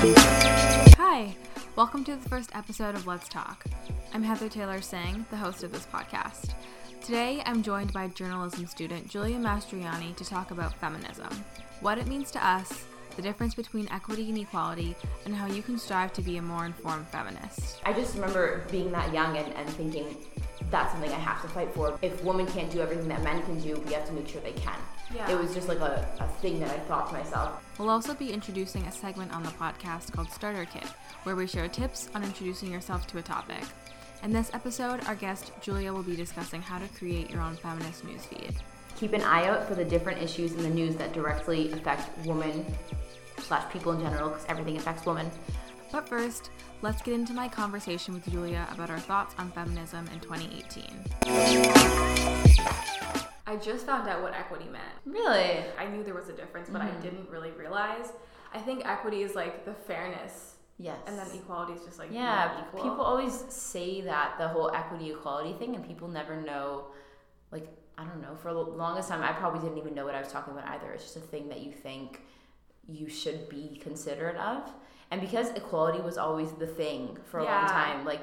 Hi, welcome to the first episode of Let's Talk. I'm Heather Taylor Singh, the host of this podcast. Today, I'm joined by journalism student Julia Mastroianni to talk about feminism, what it means to us, the difference between equity and equality, and how you can strive to be a more informed feminist. I just remember being that young and, and thinking that's something I have to fight for. If women can't do everything that men can do, we have to make sure they can. Yeah. It was just like a, a thing that I thought to myself. We'll also be introducing a segment on the podcast called Starter Kit, where we share tips on introducing yourself to a topic. In this episode, our guest Julia will be discussing how to create your own feminist newsfeed. Keep an eye out for the different issues in the news that directly affect women slash people in general, because everything affects women. But first, let's get into my conversation with Julia about our thoughts on feminism in 2018. I just found out what equity meant. Really? I knew there was a difference, but I Mhm. didn't really realize. I think equity is like the fairness, Yes. and then equality is just like yeah, people always say that the whole equity equality thing, and people never know. Like I don't know. For the longest time, I probably didn't even know what I was talking about either. It's just a thing that you think you should be considerate of, and because equality was always the thing for a long time, like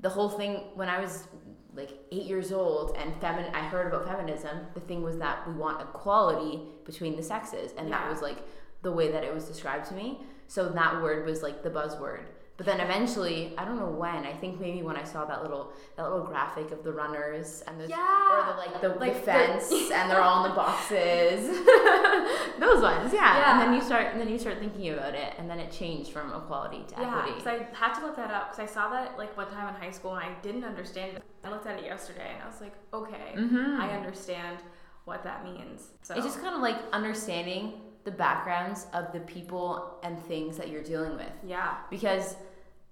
the whole thing when I was like eight years old and femin- I heard about feminism. The thing was that we want equality between the sexes, and that was like the way that it was described to me. So that word was like the buzzword. But then eventually, I don't know when. I think maybe when I saw that little that little graphic of the runners and the or the like the, Like the the- fence and they're all in the boxes. Those ones, yeah. Yeah. And then you start and then you start thinking about it, and then it changed from equality to Yeah, equity. because I had to look that up because I saw that like one time in high school and I didn't understand it. I looked at it yesterday and I was like, okay, Mhm. I understand what that means. So It's just kind of like understanding the backgrounds of the people and things that you're dealing with. yeah, because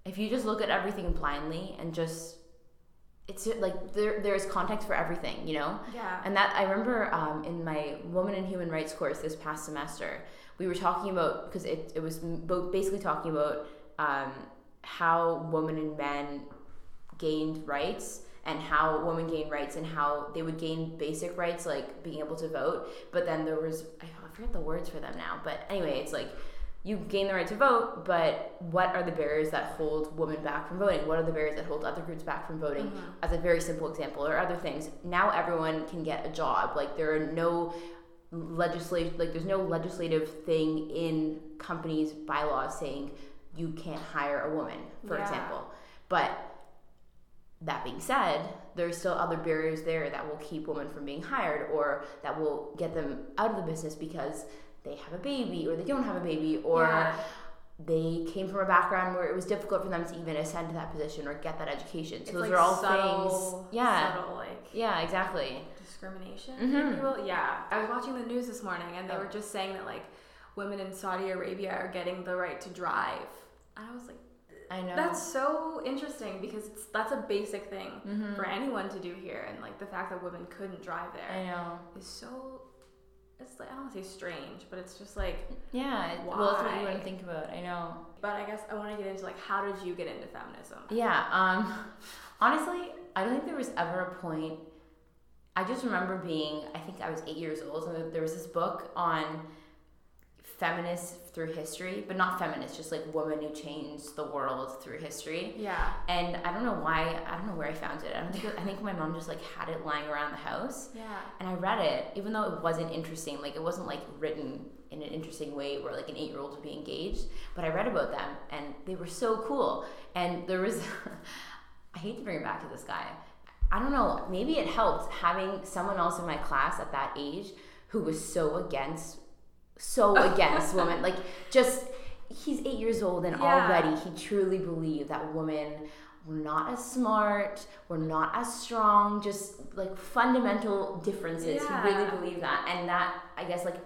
if you just look at everything blindly and just it's like there there's context for everything you know? Yeah, and that i remember um, in my woman and human rights course this past semester we were talking about because it, it was both basically talking about um, how women and men gained rights and how women gained rights and how they would gain basic rights like being able to vote. But then there was i forget the words for them now but anyway it's like you gain the right to vote but what are the barriers that hold women back from voting what are the barriers that hold other groups back from voting Mhm. as a very simple example or other things now everyone can get a job like there are no legislation like there's no legislative thing in companies bylaws saying you can't hire a woman for Yeah. example but that being said there's still other barriers there that will keep women from being hired or that will get them out of the business because they have a baby or they don't have a baby or Yeah. they came from a background where it was difficult for them to even ascend to that position or get that education so It's those like are all subtle, things yeah subtle like yeah exactly discrimination, Mhm. if. Yeah, I was watching the news this morning and they Oh. were just saying that like women in Saudi Arabia are getting the right to drive. And I was like, i know that's so interesting because it's that's a basic thing Mhm. for anyone to do here, and like the fact that women couldn't drive there i know is so. It's like I don't want to say strange, but it's just like. yeah it- well that's what you want to think about i know But I guess I want to get into like how did you get into feminism? Yeah, um, honestly, I don't think there was ever a point. I just remember being, I think I was eight years old, and there was this book on feminists through history, but not feminists, just like women who changed the world through history. Yeah. And I don't know why, I don't know where I found it. I don't think, it, I think my mom just like had it lying around the house. Yeah. And I read it, even though it wasn't interesting, like it wasn't like written in an interesting way where like an eight year old would be engaged. But I read about them and they were so cool. And there was, I hate to bring it back to this guy. I don't know, maybe it helped having someone else in my class at that age who was so against, so against women. Like just, he's eight years old and Yeah. already he truly believed that women were not as smart, were not as strong, just like fundamental differences. Yeah. He really believed that. And that, I guess, like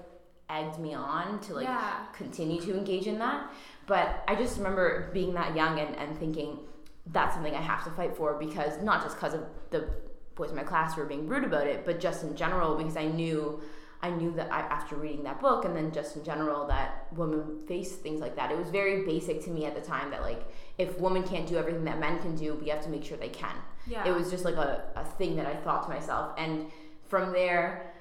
egged me on to like Yeah. continue to engage in that. But I just remember being that young and, and thinking that's something I have to fight for because not just because of the boys in my class who were being rude about it, but just in general because I knew I knew that I, after reading that book and then just in general that women face things like that. It was very basic to me at the time that like if women can't do everything that men can do, we have to make sure they can. Yeah. It was just like a, a thing that I thought to myself. And from there,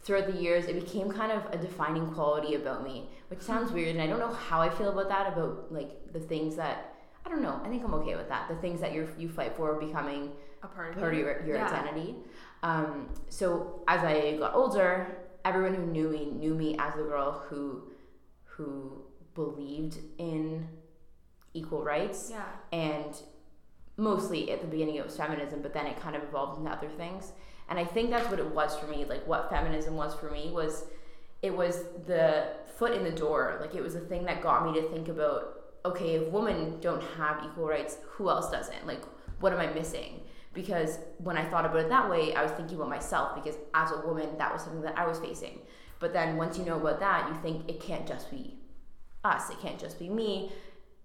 throughout the years, it became kind of a defining quality about me, which sounds weird, and I don't know how I feel about that. About like the things that I don't know. I think I'm okay with that. The things that you you fight for becoming A part of part of your, your Yeah. identity. Um, so as I got older, everyone who knew me knew me as the girl who who believed in equal rights Yeah. and mostly at the beginning it was feminism but then it kind of evolved into other things. And i think that's what it was for me like what feminism was for me was it was the foot in the door. Like it was the thing that got me to think about okay if women don't have equal rights who else doesn't? Like what am i missing because when i thought about it that way i was thinking about myself because as a woman that was something that i was facing. But then once you know about that you think it can't just be us it can't just be me.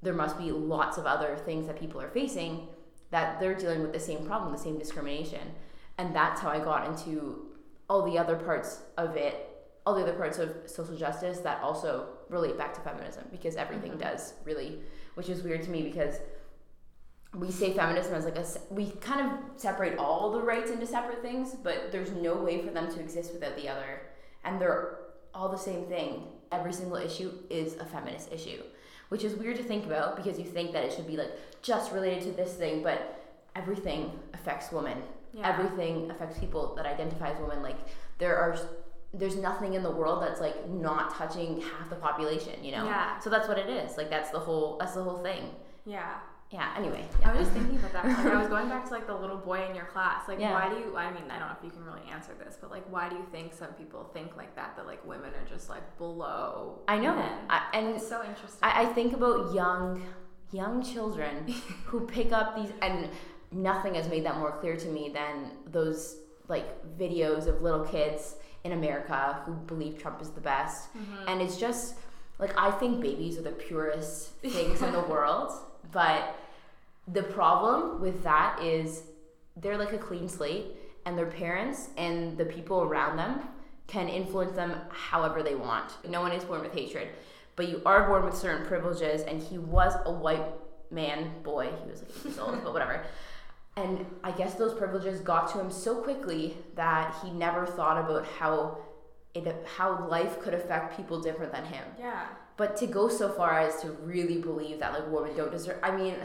There must be lots of other things that people are facing that they're dealing with the same problem, the same discrimination. And that's how I got into all the other parts of it, all the other parts of social justice that also relate back to feminism because everything mm-hmm. does really, which is weird to me because we say feminism as like a we kind of separate all the rights into separate things, but there's no way for them to exist without the other. And they're all the same thing. Every single issue is a feminist issue which is weird to think about because you think that it should be like just related to this thing, but everything affects women. Yeah. Everything affects people that identify as women. Like there are, there's nothing in the world that's like not touching half the population. You know. Yeah. So that's what it is. Like that's the whole. That's the whole thing. Yeah. Yeah. Anyway. I was just thinking about that. Like, I was going back to like the little boy in your class. Like, Yeah. why do you? I mean, I don't know if you can really answer this, but like, why do you think some people think like that? That like women are just like below. I know. men? I, and it's so interesting. I, I think about young young children who pick up these and nothing has made that more clear to me than those like videos of little kids in America who believe Trump is the best. Mm-hmm. And it's just like I think babies are the purest things in the world, but the problem with that is they're like a clean slate and their parents and the people around them can influence them however they want. No one is born with hatred, but you are born with certain privileges and he was a white man boy. He was like 8 years old, but whatever. And I guess those privileges got to him so quickly that he never thought about how it how life could affect people different than him. yeah. But to go so far as to really believe that like women don't deserve I mean,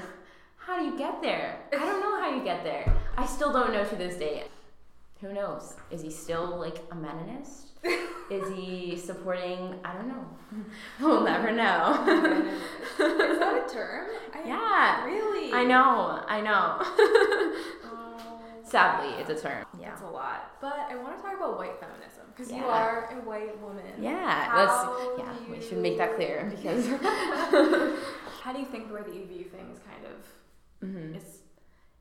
how do you get there? I don't know how you get there. I still don't know to this day. Who knows? Is he still like a Meninist? Is he supporting I don't know. We'll never know. is that a term? I, Yeah. Really? I know, I know. Sadly, it's a term. That's a lot. But I want to talk about white feminism because you are a white woman. Yeah, How let's yeah, do we should make that clear because How do you think the way that you view things kind of Mhm. is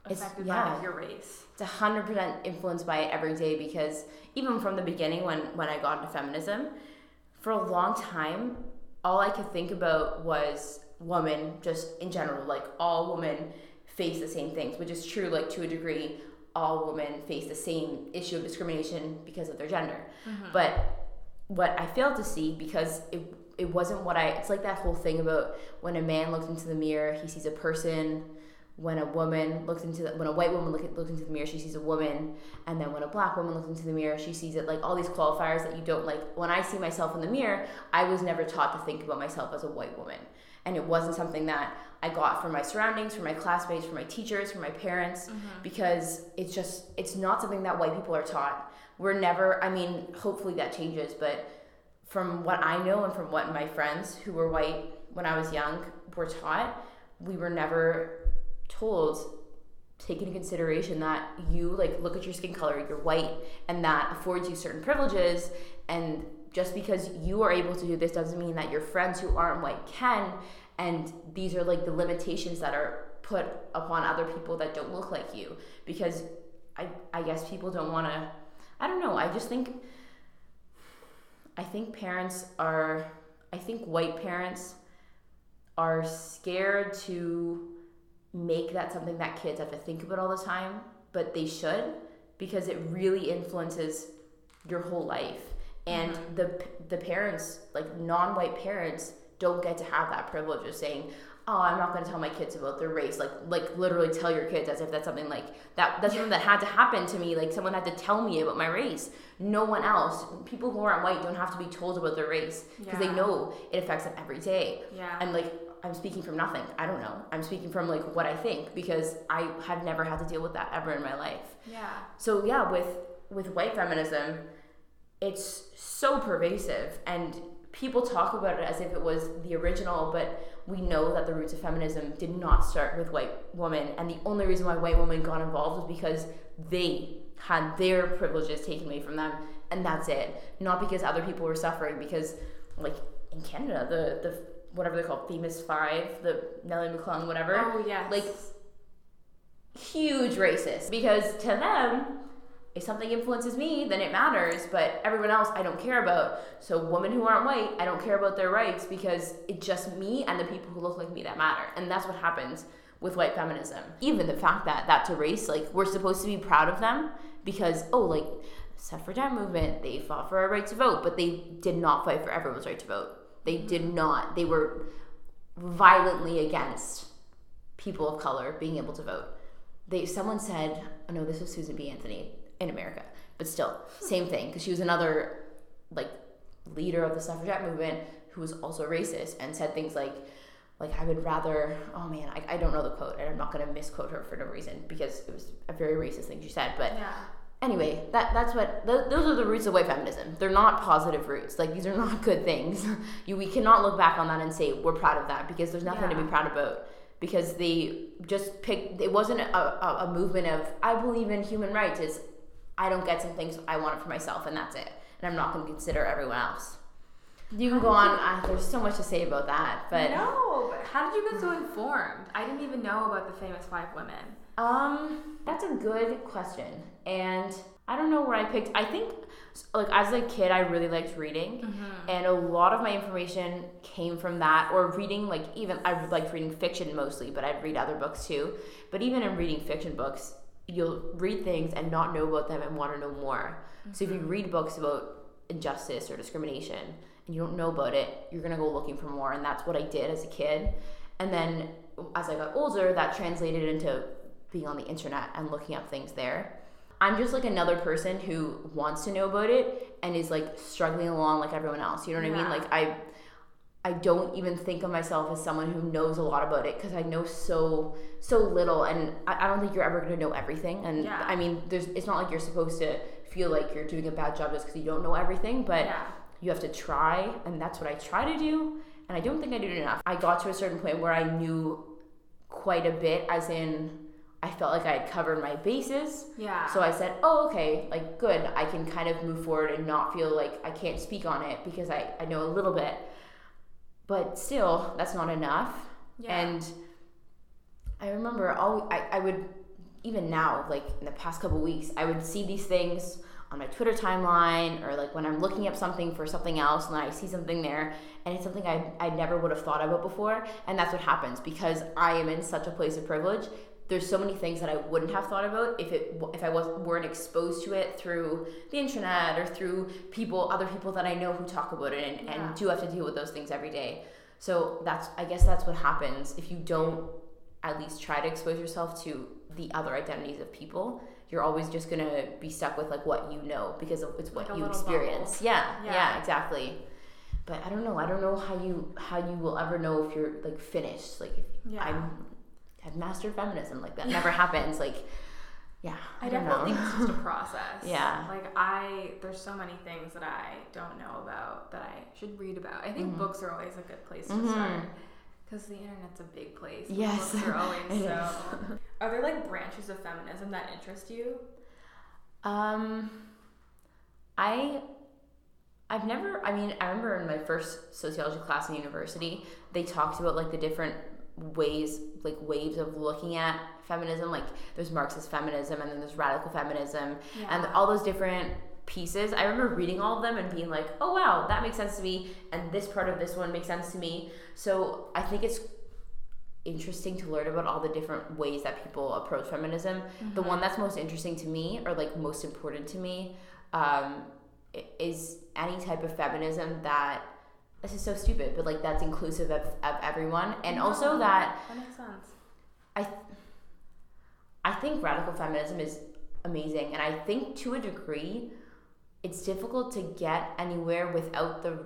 It's- affected yeah. by your race? it's a hundred percent influenced by it every day because even from the beginning when when I got into feminism, for a long time, all I could think about was women just in general, like all women face the same things, which is true like to a degree. All women face the same issue of discrimination because of their gender. But what I failed to see because it it wasn't what I it's like that whole thing about when a man looks into the mirror, he sees a person. When a woman looks into the, when a white woman look, looks into the mirror, she sees a woman, and then when a black woman looks into the mirror, she sees it like all these qualifiers that you don't like. When I see myself in the mirror, I was never taught to think about myself as a white woman, and it wasn't something that I got from my surroundings, from my classmates, from my teachers, from my parents, mm-hmm. because it's just it's not something that white people are taught. We're never. I mean, hopefully that changes, but from what I know and from what my friends who were white when I was young were taught, we were never told take into consideration that you like look at your skin color, you're white, and that affords you certain privileges and just because you are able to do this doesn't mean that your friends who aren't white can and these are like the limitations that are put upon other people that don't look like you because I I guess people don't want to I don't know. I just think I think parents are I think white parents are scared to make that something that kids have to think about all the time, but they should because it really influences your whole life. And mm-hmm. the the parents, like non-white parents, don't get to have that privilege of saying, "Oh, I'm not going to tell my kids about their race." Like, like literally tell your kids as if that's something like that. That's something that had to happen to me. Like someone had to tell me about my race. No one else. People who aren't white don't have to be told about their race because Yeah. they know it affects them every day. Yeah. And like, I'm speaking from nothing. I don't know. I'm speaking from like what I think because I have never had to deal with that ever in my life. yeah. So yeah, with with white feminism, it's so pervasive and people talk about it as if it was the original, but we know that the roots of feminism did not start with white women and the only reason why white women got involved was because they had their privileges taken away from them and that's it. Not because other people were suffering because like in Canada, the the whatever they're called, famous five, the Nellie McClung, whatever. Oh yes. like huge racist. Because to them if something influences me then it matters. But everyone else i don't care about. So women who aren't white i don't care about their rights because it's just me and the people who look like me that matter. And that's what happens with white feminism. Even the fact that that's a race like we're supposed to be proud of them because oh like suffragette movement they fought for our right to vote but they did not fight for everyone's right to vote they did not they were violently against people of color being able to vote. They someone said, oh no, this was Susan B. Anthony in America, but still same thing because she was another like leader of the suffragette movement who was also racist and said things like like I would rather oh man I, I don't know the quote and I'm not gonna misquote her for no reason because it was a very racist thing she said but yeah. Anyway, that that's what th- those are the roots of white feminism. They're not positive roots. Like these are not good things. you we cannot look back on that and say we're proud of that because there's nothing to be proud about. Because they just picked. It wasn't a, a, a movement of I believe in human rights. It's I don't get some things I want it for myself and that's it. And I'm not going to consider everyone else. You can How go on. you- Uh, there's so much to say about that, but no, but how did you get so informed? I didn't even know about the famous five women. Um, that's a good question, and I don't know where I picked. I think, like as a kid, I really liked reading, and a lot of my information came from that, or reading. Like even I liked reading fiction mostly, but I'd read other books too. But even in reading fiction books, you'll read things and not know about them and want to know more. So if you read books about injustice or discrimination and you don't know about it, you're gonna go looking for more, and that's what I did as a kid. And then as I got older, that translated into being on the internet and looking up things there. I'm just like another person who wants to know about it and is like struggling along like everyone else. You know what I mean? Like I I don't even think of myself as someone who knows a lot about it because I know so so little and I, I don't think you're ever gonna know everything. And Yeah. I mean there's it's not like you're supposed to feel like you're doing a bad job just because you don't know everything, but Yeah. you have to try and that's what I try to do and I don't think I did enough. I got to a certain point where I knew quite a bit as in I felt like I had covered my bases. Yeah. So I said, "Oh, okay, like good. I can kind of move forward and not feel like I can't speak on it because I I know a little bit." But still, that's not enough. Yeah. And I remember all I, I would even now, like in the past couple weeks, I would see these things on my Twitter timeline or like when I'm looking up something for something else and I see something there and it's something I, I never would have thought about before. And that's what happens because I am in such a place of privilege. There's so many things that I wouldn't have thought about if it if I was weren't exposed to it through the internet or through people other people that I know who talk about it and, Yeah. and do have to deal with those things every day. So that's I guess that's what happens if you don't at least try to expose yourself to the other identities of people. You're always just gonna be stuck with like what you know because it's what Like you experience. Yeah, Yeah. yeah, exactly. But I don't know. I don't know how you how you will ever know if you're like finished. Like Yeah. I'm have mastered feminism. Like that never happens. Like yeah, I, I, don't definitely know. think it's just a process. Yeah. Like I, there's so many things that I don't know about that I should read about. I Mm-hmm. think books are always a good place to start because the internet's a big place. Yes. Books are always so. Are there like branches of feminism that interest you? Um, I, I've never. I mean, I remember in my first sociology class in university, they talked about like the different ways, like waves of looking at feminism. Like there's Marxist feminism, and then there's radical feminism, and all those different pieces. I remember reading all of them and being like, "Oh wow, that makes sense to me," and this part of this one makes sense to me. So I think it's interesting to learn about all the different ways that people approach feminism. The one that's most interesting to me, or like most important to me, um, is any type of feminism that this is so stupid, but like that's inclusive of, of everyone, and also that that makes sense. I I think radical feminism is amazing, and I think to a degree, it's difficult to get anywhere without the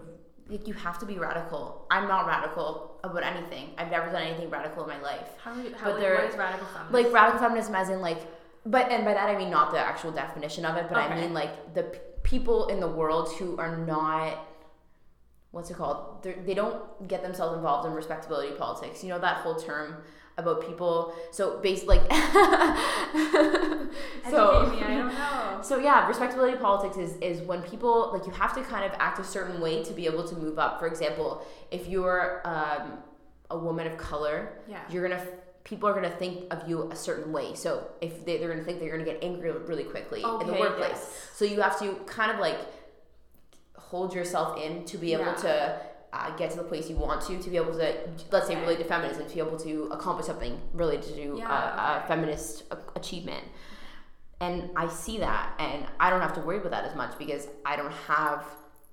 like you have to be radical. I'm not radical about anything. I've never done anything radical in my life. How, you, how But there- what is radical feminism? Like radical feminism, as in like, but and by that I mean not the actual definition of it, but I mean like the p- people in the world who are not. What's it called? They're, they don't get themselves involved in respectability politics. You know that whole term about people. So based like. so me, I don't know. so yeah, respectability politics is is when people like you have to kind of act a certain way to be able to move up. For example, if you're um, a woman of color, Yeah. you're gonna people are gonna think of you a certain way. So if they, they're gonna think that you're gonna get angry really quickly in the workplace. yes. So you have to kind of like hold yourself in to be able Yeah. to. Uh, get to the place you want to to be able to let's say relate to feminism to be able to accomplish something related to Yeah, uh, okay. a feminist a- achievement and I see that, and I don't have to worry about that as much because I don't have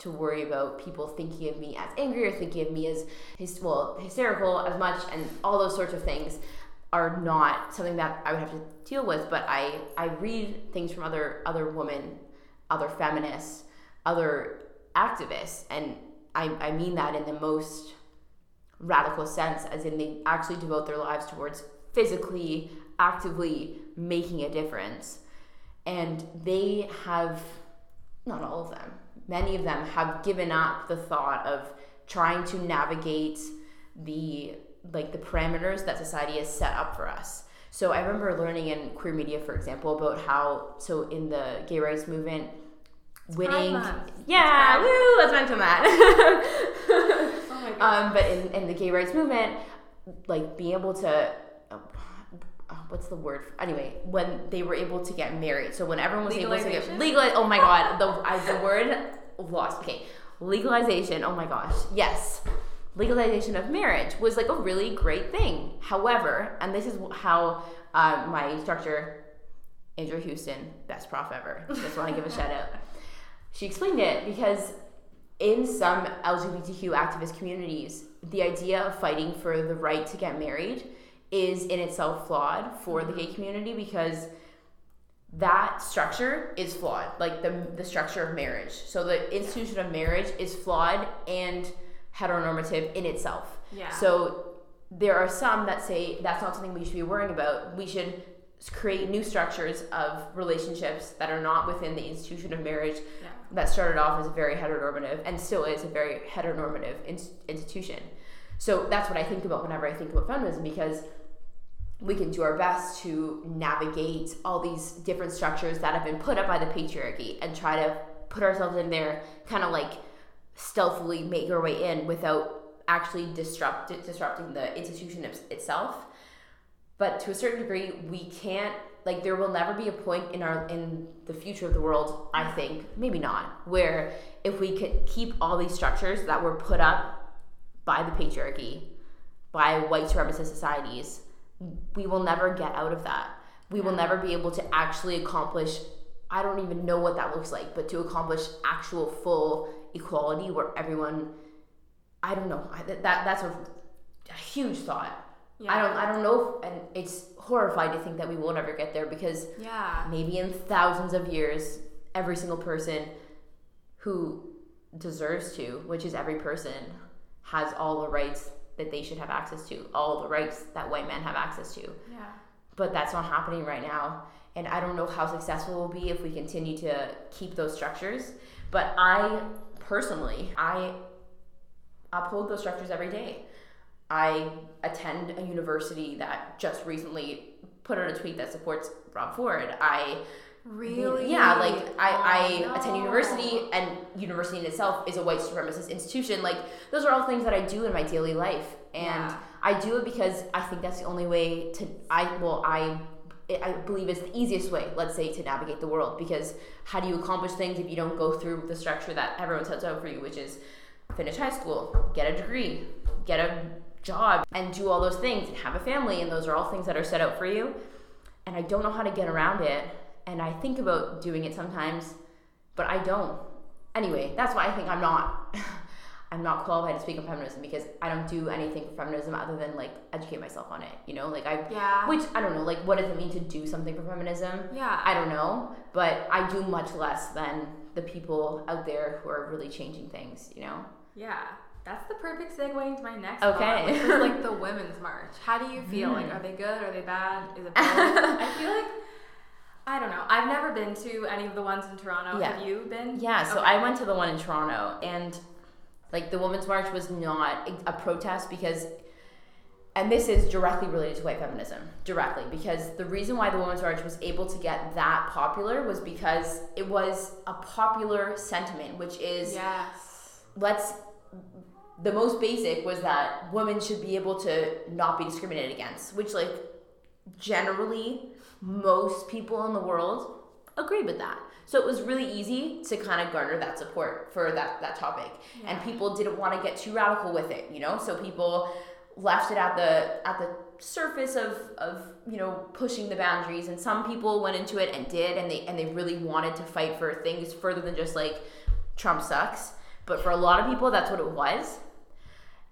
to worry about people thinking of me as angry or thinking of me as hys- well hysterical as much, and all those sorts of things are not something that I would have to deal with. But I I read things from other other women, other feminists, other activists, and I I mean that in the most radical sense, as in they actually devote their lives towards physically, actively making a difference. And they have, not all of them, many of them have given up the thought of trying to navigate the like the parameters that society has set up for us. So I remember learning in queer media, for example, about how so in the gay rights movement, winning, yeah, woo, let's mention that. Oh my god. Um, but in, in the gay rights movement, like being able to, uh, what's the word? Anyway, when they were able to get married, so when everyone was able to get legalized, oh my god, the I, the word lost. Okay, legalization. Oh my gosh, yes, legalization of marriage was like a really great thing. However, and this is how uh, my instructor, Andrea Houston, best prof ever. Just want to give a shout out. She explained it because in some LGBTQ activist communities, the idea of fighting for the right to get married is in itself flawed for the gay mm-hmm. community because that structure is flawed like the, the structure of marriage. So the institution of marriage is flawed and heteronormative in itself. Yeah. so there are some that say that's not something we should be worrying about. We should create new structures of relationships that are not within the institution of marriage. Yeah. That started off as a very heteronormative and still is a very heteronormative in- institution. So that's what I think about whenever I think about feminism because we can do our best to navigate all these different structures that have been put up by the patriarchy and try to put ourselves in there, kind of like stealthily make our way in without actually disrupt disrupting the institution itself but to a certain degree we can't like there will never be a point in our in the future of the world i think maybe not where if we could keep all these structures that were put up by the patriarchy by white supremacist societies we will never get out of that we will never be able to actually accomplish i don't even know what that looks like but to accomplish actual full equality where everyone i don't know I, that that's a, a huge thought Yeah. I don't I don't know, if, and it's horrified to think that we will never get there because Yeah. maybe in thousands of years, every single person who deserves to, which is every person, has all the rights that they should have access to, all the rights that white men have access to. Yeah. But that's not happening right now, and I don't know how successful we'll be if we continue to keep those structures. But I personally, I uphold those structures every day. I attend a university that just recently put out a tweet that supports Rob Ford. I Really? yeah, like I, I Oh, attend university and university in itself is a white supremacist institution. Like those are all things that I do in my daily life. And Yeah. I do it because I think that's the only way to I well I I believe it's the easiest way, let's say, to navigate the world. Because how do you accomplish things if you don't go through the structure that everyone sets out for you, which is finish high school, get a degree, get a job, and do all those things, and have a family, and those are all things that are set out for you. And I don't know how to get around it, and I think about doing it sometimes, but I don't. Anyway, that's why I think I'm not. I'm not qualified to speak on feminism because I don't do anything for feminism other than like educate myself on it. You know, like I Yeah. which I don't know, like what does it mean to do something for feminism? Yeah. I don't know, but I do much less than the people out there who are really changing things. You know. Yeah. That's the perfect segue into my next Okay. thought, which is like the women's march. How do you feel? Like, Mm. are they good? Are they bad? Is it both? I feel like I don't know. I've never been to any of the ones in Toronto. Yeah. Have you been? Yeah, so Okay. I went to the one in Toronto, and like the Women's March was not a protest because, and this is directly related to white feminism, directly because the reason why the Women's March was able to get that popular was because it was a popular sentiment, which is Yes. let's the most basic was that women should be able to not be discriminated against, which like generally most people in the world agree with that. So it was really easy to kind of garner that support for that that topic. And people didn't want to get too radical with it, you know? So people left it at the at the surface of of, you know, pushing the boundaries and some people went into it and did and they and they really wanted to fight for things further than just like Trump sucks. But for a lot of people that's what it was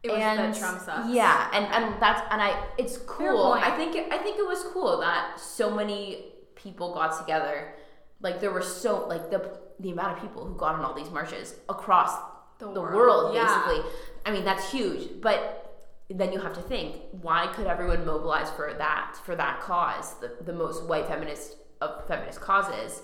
It was and that Trump sucks. Yeah, and and that's and I it's cool. I think it, I think it was cool that so many people got together. Like there were so like the the amount of people who got on all these marches across The the, world, world, yeah. basically. I mean that's huge, but then you have to think why could everyone mobilize for that for that cause the, the most white feminist of feminist causes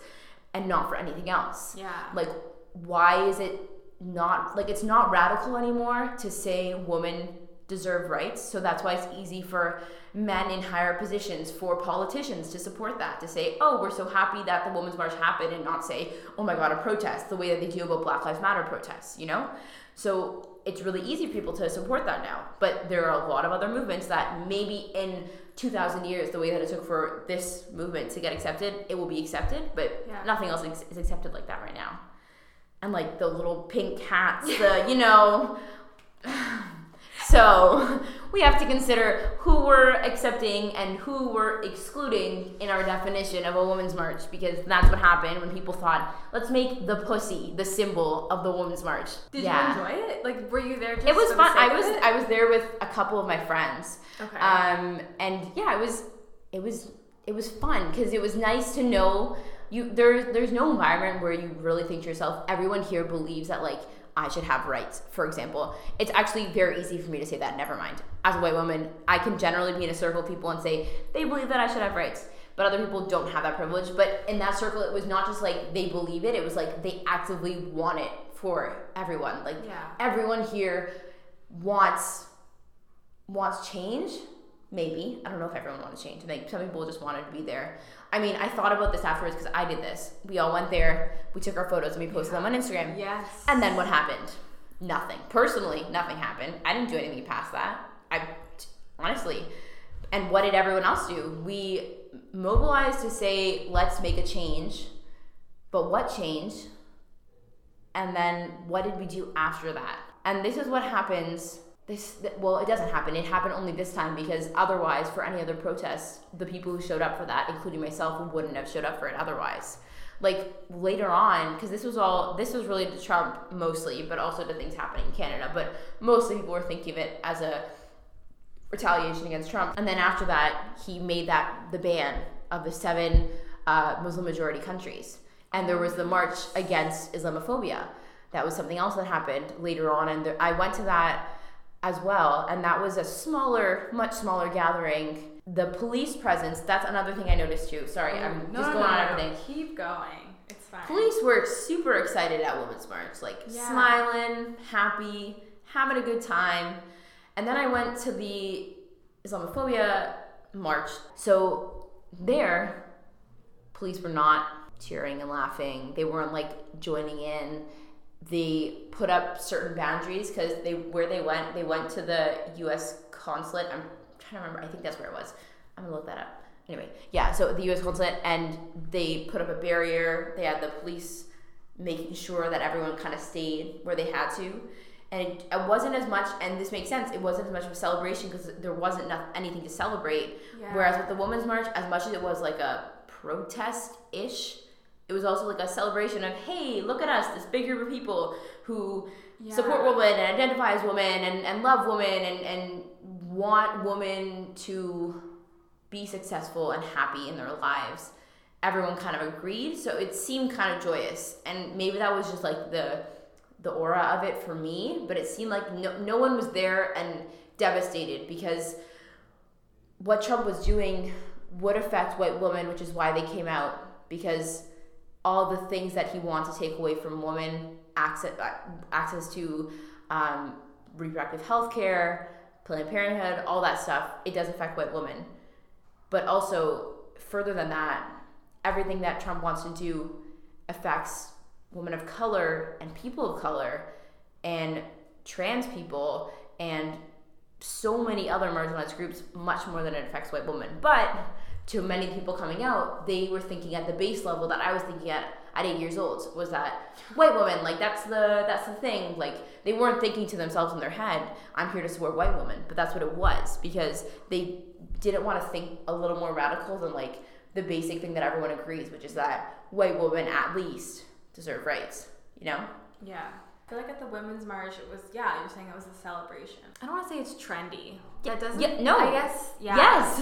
and not for anything else Yeah. like why is it not like it's not radical anymore to say women deserve rights. So that's why it's easy for men in higher positions for politicians to support that to say oh we're so happy that the women's march happened and not say oh my god a protest the way that they do about black lives matter protests you know? So it's really easy for people to support that now. But there are a lot of other movements that maybe in 2000 years the way that it took for this movement to get accepted it will be accepted but Yeah. nothing else is is accepted like that right now and like the little pink hats, the you know. So we have to consider who we're accepting and who we're excluding in our definition of a women's march because that's what happened when people thought, let's make the pussy the symbol of the women's march. Did yeah. you enjoy it? Like, were you there? Just It was fun. I was it? I was there with a couple of my friends. Okay. Um, and yeah, it was it was it was fun because it was nice to know you there there's no environment where you really think to yourself everyone here believes that like I should have rights. For example, it's actually very easy for me to say that. Never mind. As a white woman, I can generally be in a circle of people and say they believe that I should have rights. But other people don't have that privilege. But in that circle, it was not just like they believe it, it was like they actively want it for everyone. Like Yeah. everyone here wants wants change maybe i don't know if everyone wants change like some people just wanted to be there i mean i thought about this afterwards because i did this. We all went there we took our photos and we posted them on instagram. Yes. and then what happened? Nothing. Personally nothing happened. I didn't do anything past that. I honestly. And what did everyone else do? We mobilized to say let's make a change. But what change and then what did we do after that? And this is what happens this well it doesn't happen. It happened only this time because otherwise for any other protest the people who showed up for that including myself wouldn't have showed up for it otherwise. Like later on because this was all this was related to trump mostly but also to things happening in canada but mostly people were thinking of it as a retaliation against trump. And then after that he made that the ban of the seven uh, muslim majority countries. And there was the march against islamophobia. That was something else that happened later on and there, i went to that as well and that was a smaller much smaller gathering. The police presence that's another thing i noticed too. Sorry oh, i'm no, just going no, on everything. Keep going. It's fine. police were super excited at women's march like Yeah. smiling happy having a good time. And then i went to the islamophobia march. So there police were not cheering and laughing. They weren't like joining in they put up certain boundaries because they where they went they went to the us consulate. I'm trying to remember i think that's where it was. I'm gonna look that up. Anyway yeah so the us consulate and they put up a barrier. They had the police making sure that everyone kind of stayed where they had to. And it, it wasn't as much and this makes sense it wasn't as much of a celebration because there wasn't enough, anything to celebrate. Yeah. whereas with the women's march as much as it was like a protest-ish it was also like a celebration of hey look at us this big group of people who Yeah. support women and identify as women and, and love women and, and want women to be successful and happy in their lives everyone kind of agreed so it seemed kind of joyous and maybe that was just like the the aura of it for me but it seemed like no, no one was there and devastated because what trump was doing would affect white women which is why they came out because all the things that he wants to take away from women access access to um, reproductive health care planned parenthood all that stuff it does affect white women. But also further than that everything that trump wants to do affects women of color and people of color and trans people and so many other marginalized groups much more than it affects white women. But to many people coming out they were thinking at the base level that i was thinking at at eight years old was that white woman like that's the that's the thing like they weren't thinking to themselves in their head i'm here to support white women but that's what it was because they didn't want to think a little more radical than like the basic thing that everyone agrees which is that white women at least deserve rights you know Yeah. I feel like at the women's march, it was yeah. You're saying it was a celebration. I don't want to say it's trendy. That doesn't. yeah, no. I guess. Yeah. yes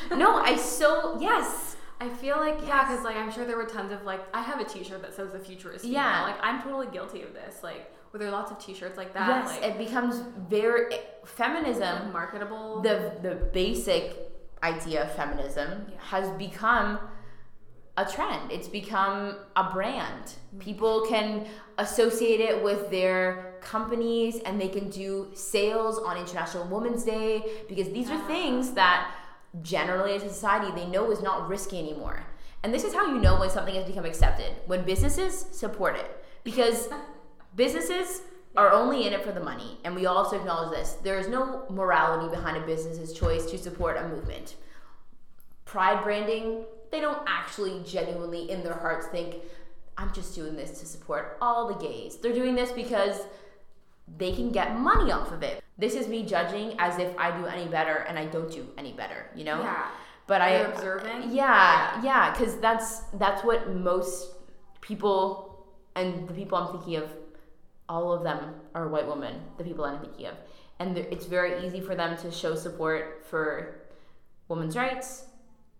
no i so yes I feel like yeah, because like I'm sure there were tons of like I have a T-shirt that says the future is female. Yeah. Like I'm totally guilty of this. Like were there lots of T-shirts like that? yes Like, it becomes very eh, feminism like, marketable. the the basic idea of feminism Yeah. has become a trend. It's become a brand. Mm-hmm. People can associate it with their companies and they can do sales on International Women's Day because these are things ah. that generally as a society they know is not risky anymore. And this is how you know when something has become accepted. When businesses support it. Because businesses are only in it for the money, and we also acknowledge this. There is no morality behind a business's choice to support a movement. Pride branding, they don't actually genuinely in their hearts think, I'm just doing this to support all the gays. They're doing this because they can get money off of it. This is me judging as if I do any better and I don't do any better, you know? yeah. But I You're observing? Yeah, yeah, because that's that's what most people and the people I'm thinking of, all of them are white women. The people I'm thinking of, and it's very easy for them to show support for women's rights,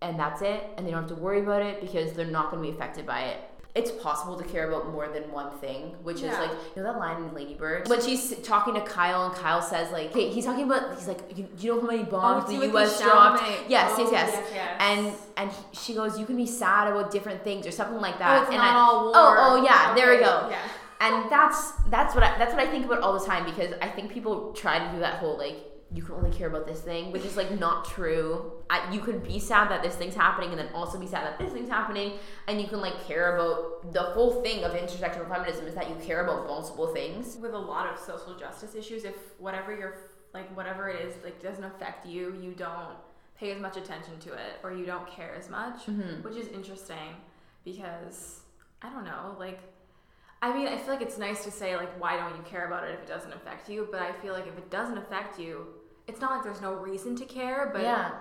and that's it. And they don't have to worry about it because they're not going to be affected by it. It's possible to care about more than one thing, which is like you know that line in Lady Bird when she's talking to Kyle and Kyle says like, okay, he's talking about he's like, you, you know how many bombs see the U.S. dropped? Yes, Oh, yes, yes, yes. And and he- she goes, you can be sad about different things or something like Oh, that. it's and not I, all oh, war. Oh, oh yeah, there we go. Yeah. And that's that's what I, that's what I think about all the time because I think people try to do that whole like you can only care about this thing, which is like not true. I, you can be sad that this thing's happening and then also be sad that this thing's happening, and you can like care about the whole thing of intersectional feminism is that you care about multiple things. With a lot of social justice issues, if whatever you're like whatever it is like doesn't affect you, you don't pay as much attention to it or you don't care as much, Mhm. which is interesting because I don't know, like I mean, I feel like it's nice to say like why don't you care about it if it doesn't affect you, but I feel like if it doesn't affect you, it's not like there's no reason to care, but yeah,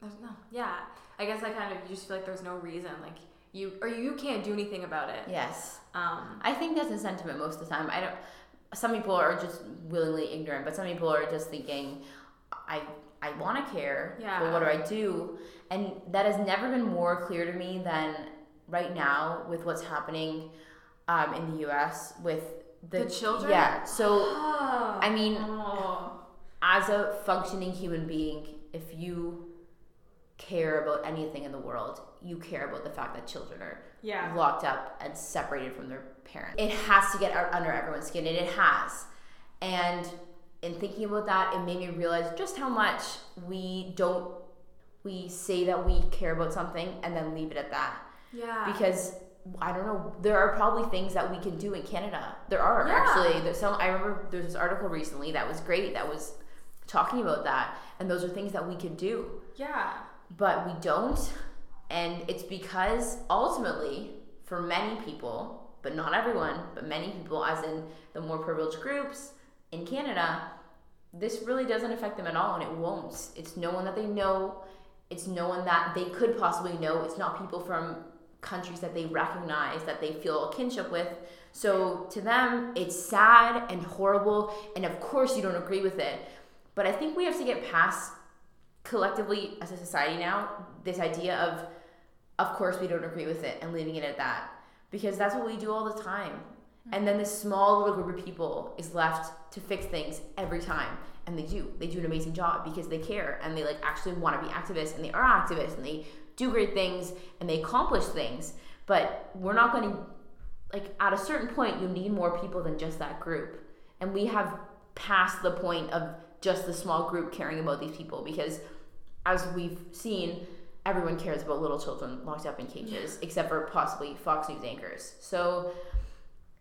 there's no. Yeah. I guess I kind of just feel like there's no reason like you or you can't do anything about it. yes. Um I think that's a sentiment most of the time. I don't. Some people are just willingly ignorant, but some people are just thinking, I I want to care, Yeah. but what do I do? And that has never been more clear to me than right now with what's happening um, in the U.S. with the, The children? Yeah. So I mean, oh. As a functioning human being, if you care about anything in the world, you care about the fact that children are Yeah. locked up and separated from their parents. It has to get under everyone's skin, and it has. And in thinking about that, it made me realize just how much we don't. We say that we care about something and then leave it at that Yeah. because I don't know. There are probably things that we can do in Canada. There are Yeah. actually. There's some. I remember there's this article recently that was great. That was talking about that, and those are things that we could do yeah. but we don't. And it's because ultimately, for many people, but not everyone, but many people, as in the more privileged groups in Canada, this really doesn't affect them at all, and it won't. It's no one that they know, it's no one that they could possibly know, it's not people from countries that they recognize that they feel a kinship with. So to them, it's sad and horrible, and of course you don't agree with it. But I think we have to get past collectively as a society now this idea of of course we don't agree with it and leaving it at that. Because that's what we do all the time. And then this small little group of people is left to fix things every time. And they do. They do an amazing job because they care. And they like actually want to be activists. And they are activists. And they do great things. And they accomplish things. But we're not going to like at a certain point you need more people than just that group. And we have passed the point of just the small group caring about these people because as we've seen everyone cares about little children locked up in cages except for possibly fox news anchors so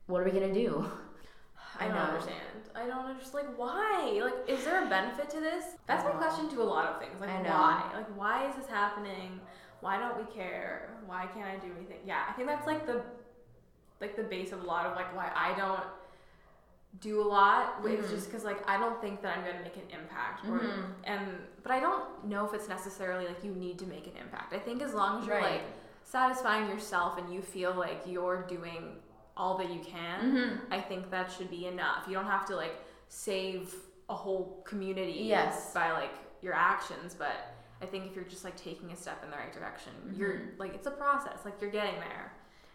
what are we gonna do I don't understand. I don't understand. Like, why? Like, is there a benefit to this? That's my uh-huh. question to a lot of things. Like, why? Like, why is this happening? Why don't we care? Why can't I do anything? Yeah, I think that's like the, like the base of a lot of like why I don't do a lot. It's Mhm. just because like I don't think that I'm gonna make an impact. Or, Mhm. And but I don't know if it's necessarily like you need to make an impact. I think as long as you're Right. like satisfying yourself and you feel like you're doing all that you can. mm-hmm. I think that should be enough. You don't have to like save a whole community Yes. by like your actions, but I think if you're just like taking a step in the right direction, you're Mm-hmm. like it's a process. Like you're getting there.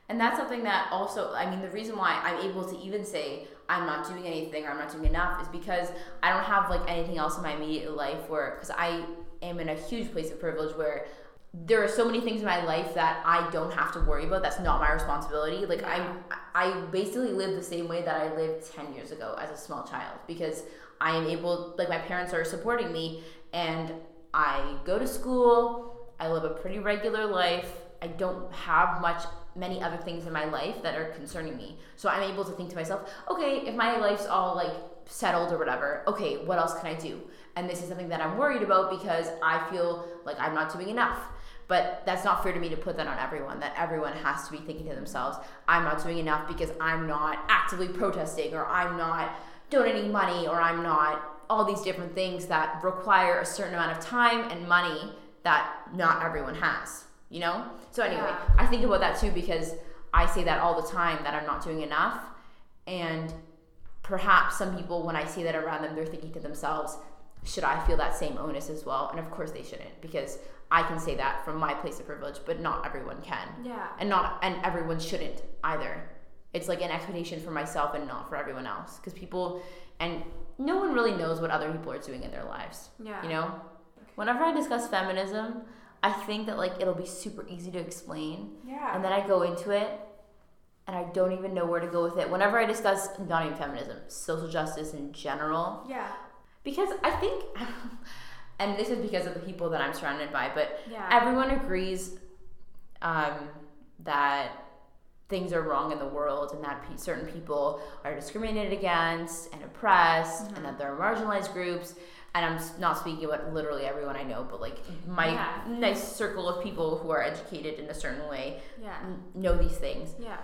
And that's something that also, I mean, the reason why I'm able to even say I'm not doing anything or I'm not doing enough is because I don't have like anything else in my immediate life where, because I am in a huge place of privilege where there are so many things in my life that I don't have to worry about. That's not my responsibility. Like I'm, I basically live the same way that I lived 10 years ago as a small child because I am able, like my parents are supporting me and I go to school. I live a pretty regular life. I don't have much, many other things in my life that are concerning me. So I'm able to think to myself, okay, if my life's all like settled or whatever, okay, what else can I do? And this is something that I'm worried about because I feel like I'm not doing enough. But that's not fair to me to put that on everyone, that everyone has to be thinking to themselves, I'm not doing enough because I'm not actively protesting or I'm not donating money or I'm not all these different things that require a certain amount of time and money that not everyone has, you know? So, anyway, Yeah. I think about that too because I say that all the time that I'm not doing enough. And perhaps some people, when I say that around them, they're thinking to themselves, should I feel that same onus as well? And of course they shouldn't because I can say that from my place of privilege, but not everyone can. Yeah. And not and everyone shouldn't either. It's like an expectation for myself and not for everyone else because people and no one really knows what other people are doing in their lives. Yeah. You know? Whenever I discuss feminism, I think that like it'll be super easy to explain Yeah. and then I go into it and I don't even know where to go with it. Whenever I discuss not even feminism, social justice in general, yeah. because I think, and this is because of the people that I'm surrounded by, but Yeah. everyone agrees um, that things are wrong in the world and that certain people are discriminated against and oppressed Mm-hmm. and that there are marginalized groups. And I'm not speaking about literally everyone I know, but like mm-hmm. my Yeah. nice circle of people who are educated in a certain way Yeah. n- know these things. Yeah.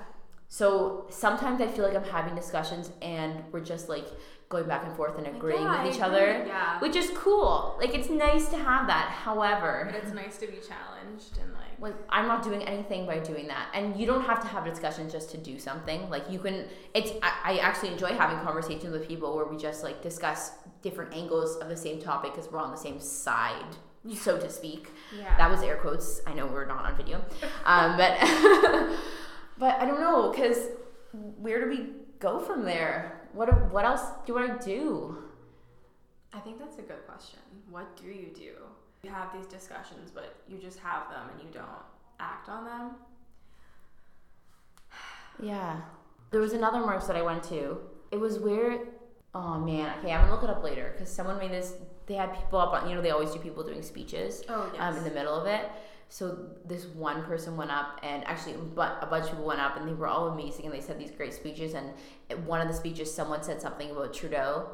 So sometimes I feel like I'm having discussions and we're just like going back and forth and agreeing yeah, with each other, Yeah. which is cool. Like it's nice to have that. However, But it's nice to be challenged and like like I'm not doing anything by doing that. And you don't have to have discussions just to do something. Like you can. It's I, I actually enjoy having conversations with people where we just like discuss different angles of the same topic because we're on the same side, so to speak. yeah. That was air quotes. I know we're not on video, um, but but I don't know because where do we go from there? What what else do I do? I think that's a good question. What do you do? You have these discussions, but you just have them and you don't act on them. Yeah, there was another march that I went to. It was where oh man, okay, I'm gonna look it up later because someone made this. They had people up on you know they always do people doing speeches Oh yes. um, in the middle of it. So this one person went up, and actually, a bu- a bunch of people went up, and they were all amazing, and they said these great speeches. And one of the speeches, someone said something about Trudeau,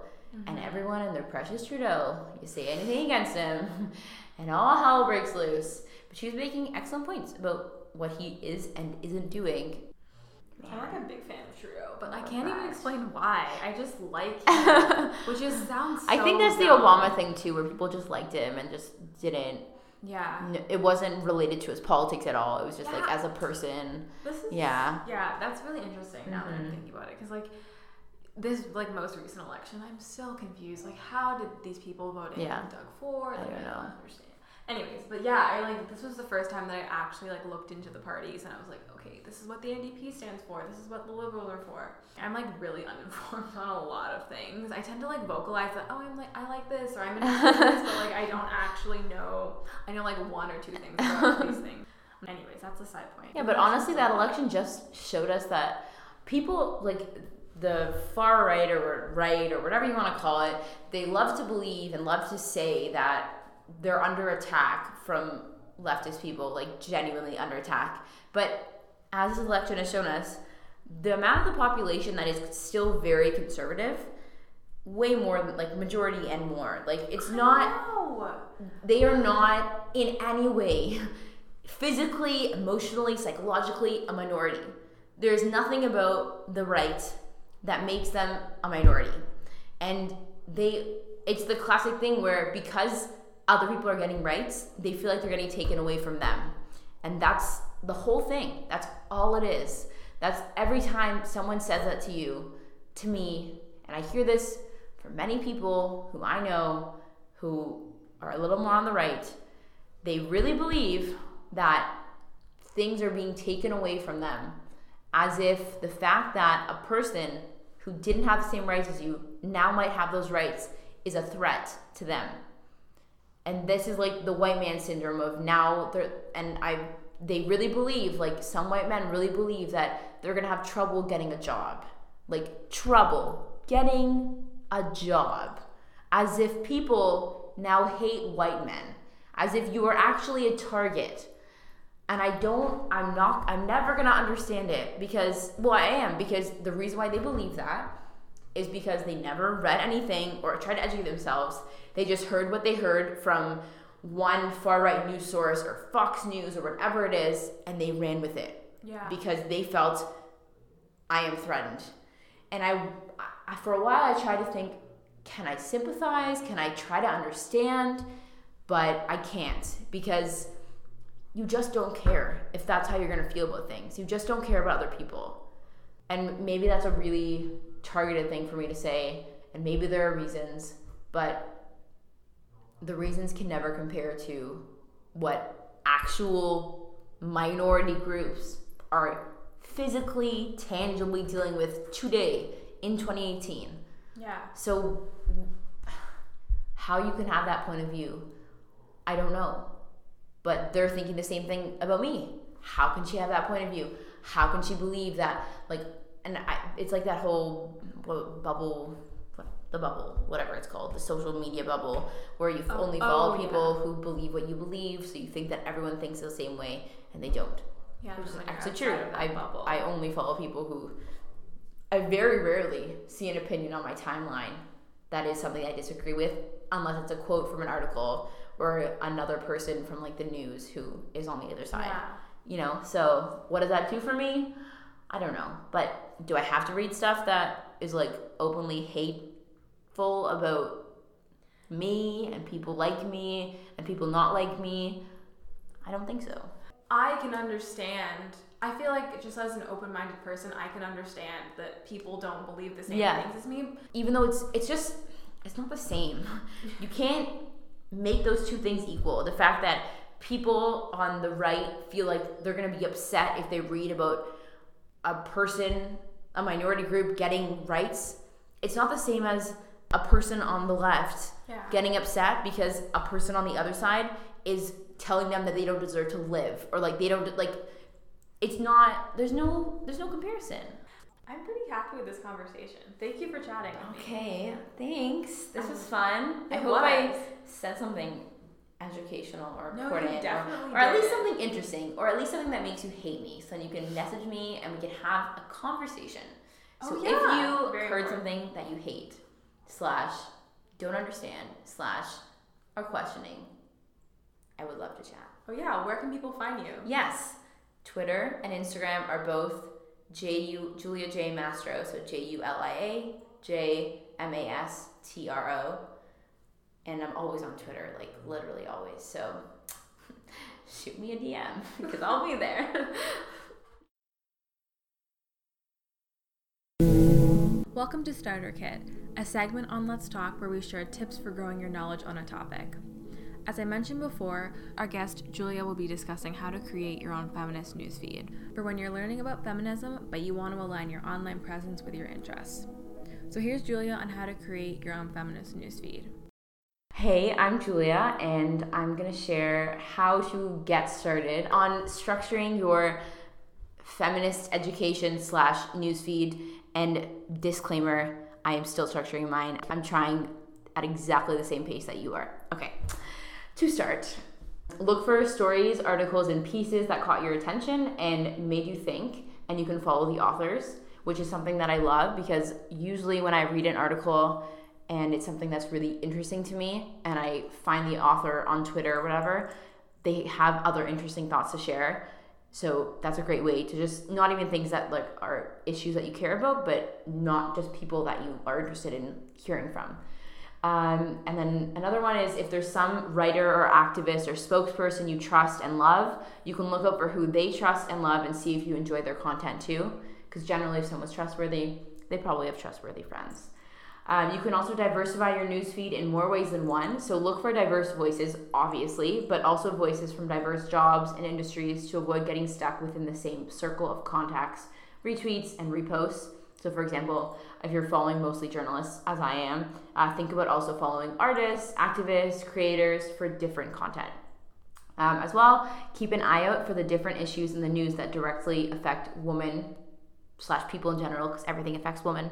and everyone and their precious Trudeau, you say anything against him, and all hell breaks loose. But she was making excellent points about what he is and isn't doing. I'm like a big fan of Trudeau, but I can't even explain why. I just like him, which just sounds. I think so that's the. Obama thing too, where people just liked him and just didn't Yeah. it wasn't related to his politics at all. It was just like as a person. This is Yeah. Yeah, that's really interesting now that I'm Mhm. thinking about it because like this like most recent election, I'm still confused. Like, how did these people vote in Yeah. Doug Ford? I don't know. understand. Anyways, but yeah, I like this was the first time that I actually like looked into the parties and I was like, okay, this is what the NDP stands for. This is what the Liberals are for. I'm like really uninformed on a lot of things. I tend to like vocalize that, oh, I'm like I like this or I'm into this, but like I don't actually know. I know like one or two things about these things. Anyways, that's a side point. Yeah, but honestly, that election just showed us that people like the far right or right or whatever you want to call it, they love to believe and love to say that they're under attack from leftist people, like genuinely under attack. But as this election has shown us, the amount of the population that is still very conservative, way more than like majority and more. Like it's not No. they are not in any way physically, emotionally, psychologically a minority. There's nothing about the right that makes them a minority. And they it's the classic thing where because other people are getting rights, they feel like they're getting taken away from them. And that's the whole thing. That's all it is. That's every time someone says that to you, to me, and I hear this from many people who I know who are a little more on the right, they really believe that things are being taken away from them as if the fact that a person who didn't have the same rights as you now might have those rights is a threat to them. And this is like the white man syndrome of now and I they really believe like some white men really believe that they're to have trouble getting a job. Like trouble getting a job as if people now hate white men, as if you are actually a target. And I don't, I'm not, I'm never gonna understand it because, well, I am, because the reason why they believe that is because they never read anything or tried to educate themselves. They just heard what they heard from one far right news source or Fox News or whatever it is, and they ran with it Yeah. because they felt I am threatened. And I, I, for a while, I tried to think, can I sympathize? Can I try to understand? But I can't because you just don't care if that's how you're going to feel about things. You just don't care about other people. And maybe that's a really targeted thing for me to say, and maybe there are reasons, but the reasons can never compare to what actual minority groups are physically, tangibly dealing with today in 2018. Yeah. So, how you can have that point of view, I don't know. But they're thinking the same thing about me. How can she have that point of view? How can she believe that, like, and I, it's like that whole bubble, the bubble, whatever it's called, the social media bubble, where you Oh, only follow oh, people who believe what you believe, so you think that everyone thinks the same way, and they don't. Yeah. Which is actually true. I, bubble. I only follow people who I very rarely see an opinion on my timeline that is something I disagree with, unless it's a quote from an article or another person from like the news who is on the other side. Yeah. You know, so what does that do for me? I don't know. But do I have to read stuff that is like openly hateful about me and people like me and people not like me? I don't think so. I can understand. I feel like just as an open-minded person, I can understand that people don't believe the same Yeah. things as me. even though it's it's just it's not the same. You can't make those two things equal. The fact that people on the right feel like they're going to be upset if they read about a person, a minority group getting rights, it's not the same as a person on the left Yeah. getting upset because a person on the other side is telling them that they don't deserve to live or like they don't like it's not there's no there's no comparison. I'm pretty happy with this conversation. Thank you for chatting. Okay, thanks. This was fun. I hope I said something educational or No, important, or, definitely or at least something interesting, or at least something that makes you hate me. So then you can message me and we can have a conversation. Oh, so Oh, if you Very heard important. something that you hate, slash don't understand, slash are questioning, I would love to chat. Oh yeah, where can people find you? Yes, Twitter and Instagram are both J U Julia J Mastro, so J U L I A J M A S T R O, and I'm always on Twitter, like literally always. So shoot me a DM because I'll be there. Welcome to Starter Kit, a segment on Let's Talk where we share tips for growing your knowledge on a topic. As I mentioned before, our guest Julia will be discussing how to create your own feminist newsfeed for when you're learning about feminism but you want to align your online presence with your interests. So here's Julia on how to create your own feminist newsfeed. Hey, I'm Julia, and I'm gonna share how to get started on structuring your feminist education slash newsfeed. And disclaimer, I am still structuring mine. I'm trying at exactly the same pace that you are. Okay, to start, look for stories, articles, and pieces that caught your attention and made you think, and you can follow the authors, which is something that I love because usually when I read an article, and it's something that's really interesting to me and I find the author on Twitter or whatever, they have other interesting thoughts to share. So that's a great way to just not even things that like are issues that you care about, but not just people that you are interested in hearing from. Um, and then another one is if there's some writer or activist or spokesperson you trust and love, you can look up for who they trust and love and see if you enjoy their content too. Because generally, if someone's trustworthy, they probably have trustworthy friends. Um, you can also diversify your newsfeed in more ways than one. So look for diverse voices, obviously, but also voices from diverse jobs and industries to avoid getting stuck within the same circle of contacts, retweets, and reposts. So, for example, if you're following mostly journalists, as I am, uh, think about also following artists, activists, creators for different content. Um, as well, keep an eye out for the different issues in the news that directly affect women slash people in general, because everything affects women.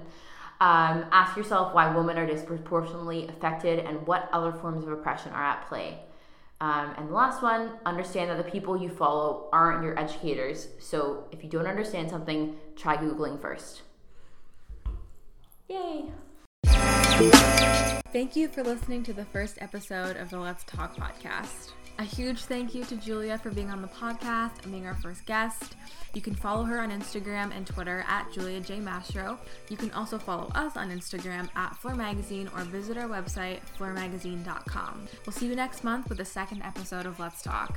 Um, ask yourself why women are disproportionately affected and what other forms of oppression are at play. Um, and the last one, understand that the people you follow aren't your educators. So if you don't understand something, try Googling first. Yay! Thank you for listening to the first episode of the Let's Talk podcast. A huge thank you to Julia for being on the podcast and being our first guest. You can follow her on Instagram and Twitter at Julia J. Mastro. You can also follow us on Instagram at Fhleur Magazine or visit our website, fhleurmagazine.com. We'll see you next month with the second episode of Let's Talk.